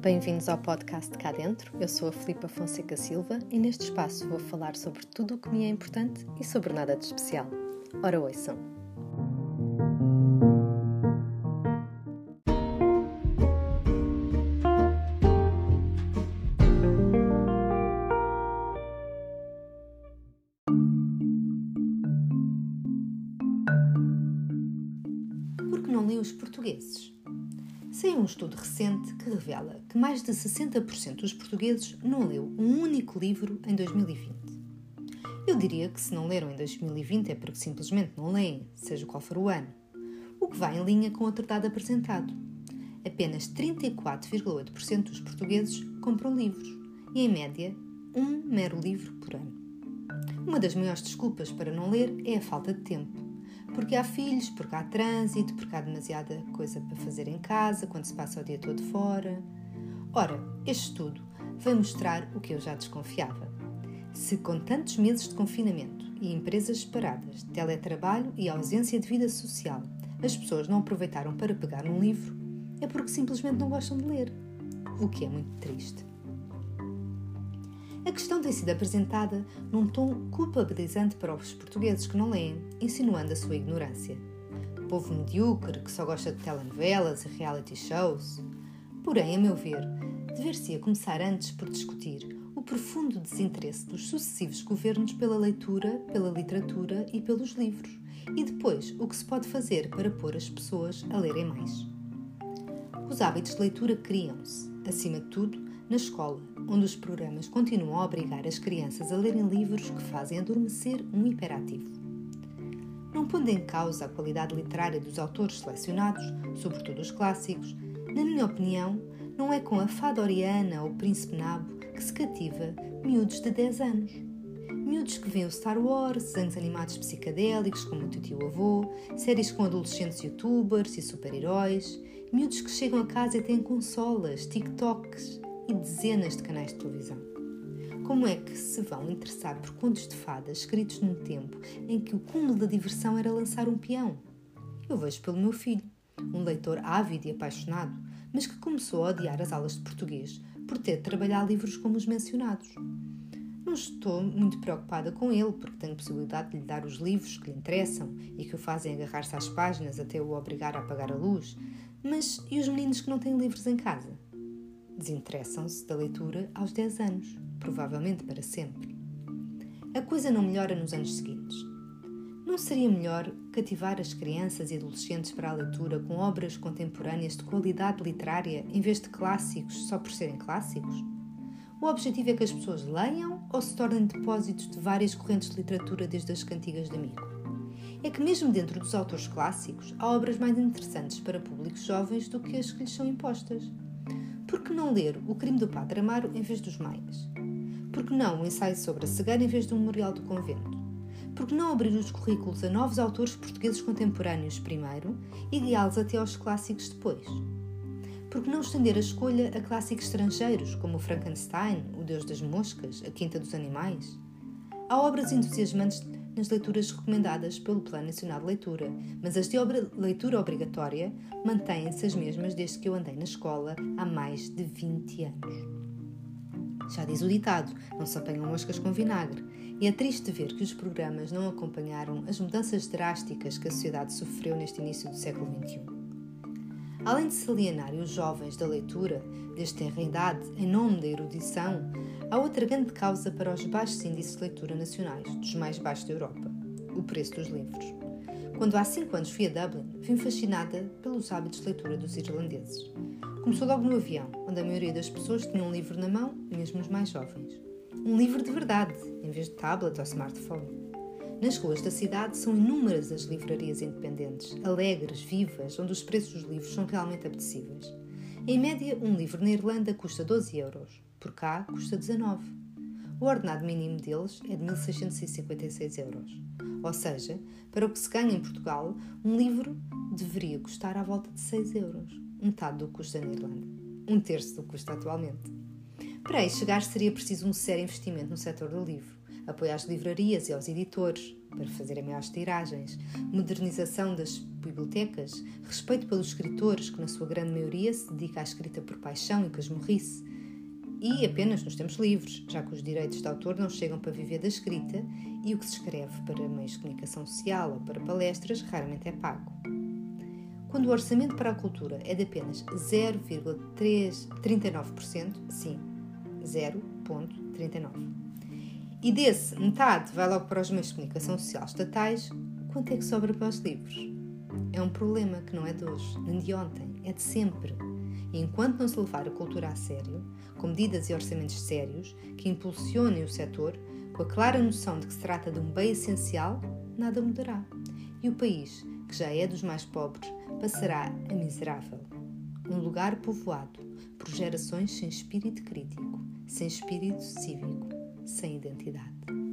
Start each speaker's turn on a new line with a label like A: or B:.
A: Bem-vindos ao podcast Cá Dentro. Eu sou a Filipa Fonseca Silva e neste espaço vou falar sobre tudo o que me é importante e sobre nada de especial. Ora, ouçam! Por que não lê os portugueses? Saiu um estudo recente que revela que mais de 60% dos portugueses não leu um único livro em 2020. Eu diria que se não leram em 2020 é porque simplesmente não leem, seja qual for o ano. O que vai em linha com outro dado apresentado. Apenas 34,8% dos portugueses compram livros e, em média, um mero livro por ano. Uma das maiores desculpas para não ler é a falta de tempo porque há filhos, porque há trânsito, porque há demasiada coisa para fazer em casa, quando se passa o dia todo fora. Ora, este estudo vai mostrar o que eu já desconfiava. Se com tantos meses de confinamento e empresas paradas, teletrabalho e ausência de vida social, as pessoas não aproveitaram para pegar um livro, é porque simplesmente não gostam de ler. O que é muito triste. A questão tem sido apresentada num tom culpabilizante para os portugueses que não leem, insinuando a sua ignorância. Povo medíocre que só gosta de telenovelas e reality shows. Porém, a meu ver, dever-se-ia começar antes por discutir o profundo desinteresse dos sucessivos governos pela leitura, pela literatura e pelos livros, e depois o que se pode fazer para pôr as pessoas a lerem mais. Os hábitos de leitura criam-se, acima de tudo, na escola, onde os programas continuam a obrigar as crianças a lerem livros que fazem adormecer um hiperativo. Não pondo em causa a qualidade literária dos autores selecionados, sobretudo os clássicos, na minha opinião, não é com a fada Oriana ou o Príncipe Nabo que se cativa miúdos de 10 anos. Miúdos que veem o Star Wars, desenhos animados psicadélicos como o tio avô, séries com adolescentes youtubers e super-heróis, miúdos que chegam a casa e têm consolas, TikToks, e dezenas de canais de televisão. Como é que se vão interessar por contos de fadas escritos num tempo em que o cúmulo da diversão era lançar um peão? Eu vejo pelo meu filho, um leitor ávido e apaixonado, mas que começou a odiar as aulas de português por ter de trabalhar livros como os mencionados. Não estou muito preocupada com ele, porque tenho possibilidade de lhe dar os livros que lhe interessam e que o fazem agarrar-se às páginas até o obrigar a apagar a luz. Mas e os meninos que não têm livros em casa? Desinteressam-se da leitura aos 10 anos, provavelmente para sempre. A coisa não melhora nos anos seguintes. Não seria melhor cativar as crianças e adolescentes para a leitura com obras contemporâneas de qualidade literária em vez de clássicos só por serem clássicos? O objetivo é que as pessoas leiam ou se tornem depósitos de várias correntes de literatura desde as cantigas de amigo? É que, mesmo dentro dos autores clássicos, há obras mais interessantes para públicos jovens do que as que lhes são impostas. Que não ler O Crime do Padre Amaro em vez dos Maias? Por que não um ensaio sobre a cegueira em vez um memorial do convento? Por que não abrir os currículos a novos autores portugueses contemporâneos primeiro e guiá-los até aos clássicos depois? Por que não estender a escolha a clássicos estrangeiros, como o Frankenstein, O Deus das Moscas, A Quinta dos Animais? Há obras entusiasmantes nas leituras recomendadas pelo Plano Nacional de Leitura, mas as de leitura obrigatória mantêm-se as mesmas desde que eu andei na escola há mais de 20 anos. Já diz o ditado: não se apanham moscas com vinagre, e é triste ver que os programas não acompanharam as mudanças drásticas que a sociedade sofreu neste início do século XXI. Além de se alienarem os jovens da leitura, desde tenra idade, em nome da erudição, há outra grande causa para os baixos índices de leitura nacionais, dos mais baixos da Europa: o preço dos livros. Quando há cinco anos fui a Dublin, vim fascinada pelos hábitos de leitura dos irlandeses. Começou logo no avião, onde a maioria das pessoas tinha um livro na mão, mesmo os mais jovens. Um livro de verdade, em vez de tablet ou smartphone. Nas ruas da cidade são inúmeras as livrarias independentes, alegres, vivas, onde os preços dos livros são realmente apetecíveis. Em média, um livro na Irlanda custa 12 euros, por cá custa 19. O ordenado mínimo deles é de 1.656 euros. Ou seja, para o que se ganha em Portugal, um livro deveria custar à volta de 6 euros, metade do que custa na Irlanda, um terço do que custa atualmente. Para aí chegar seria preciso um sério investimento no setor do livro apoio às livrarias e aos editores para fazerem maiores tiragens, modernização das bibliotecas, respeito pelos escritores, que na sua grande maioria se dedica à escrita por paixão e casmurrice, e apenas nos tempos livres, já que os direitos de autor não chegam para viver da escrita e o que se escreve para meios de comunicação social ou para palestras raramente é pago. Quando o orçamento para a cultura é de apenas 0,39%, sim, 0,39%, e desse metade vai logo para os meios de comunicação social estatais, quanto é que sobra para os livros? É um problema que não é de hoje, nem de ontem, é de sempre. E enquanto não se levar a cultura a sério, com medidas e orçamentos sérios que impulsionem o setor, com a clara noção de que se trata de um bem essencial, nada mudará. E o país, que já é dos mais pobres, passará a miserável. Um lugar povoado por gerações sem espírito crítico, sem espírito cívico, sem identidade.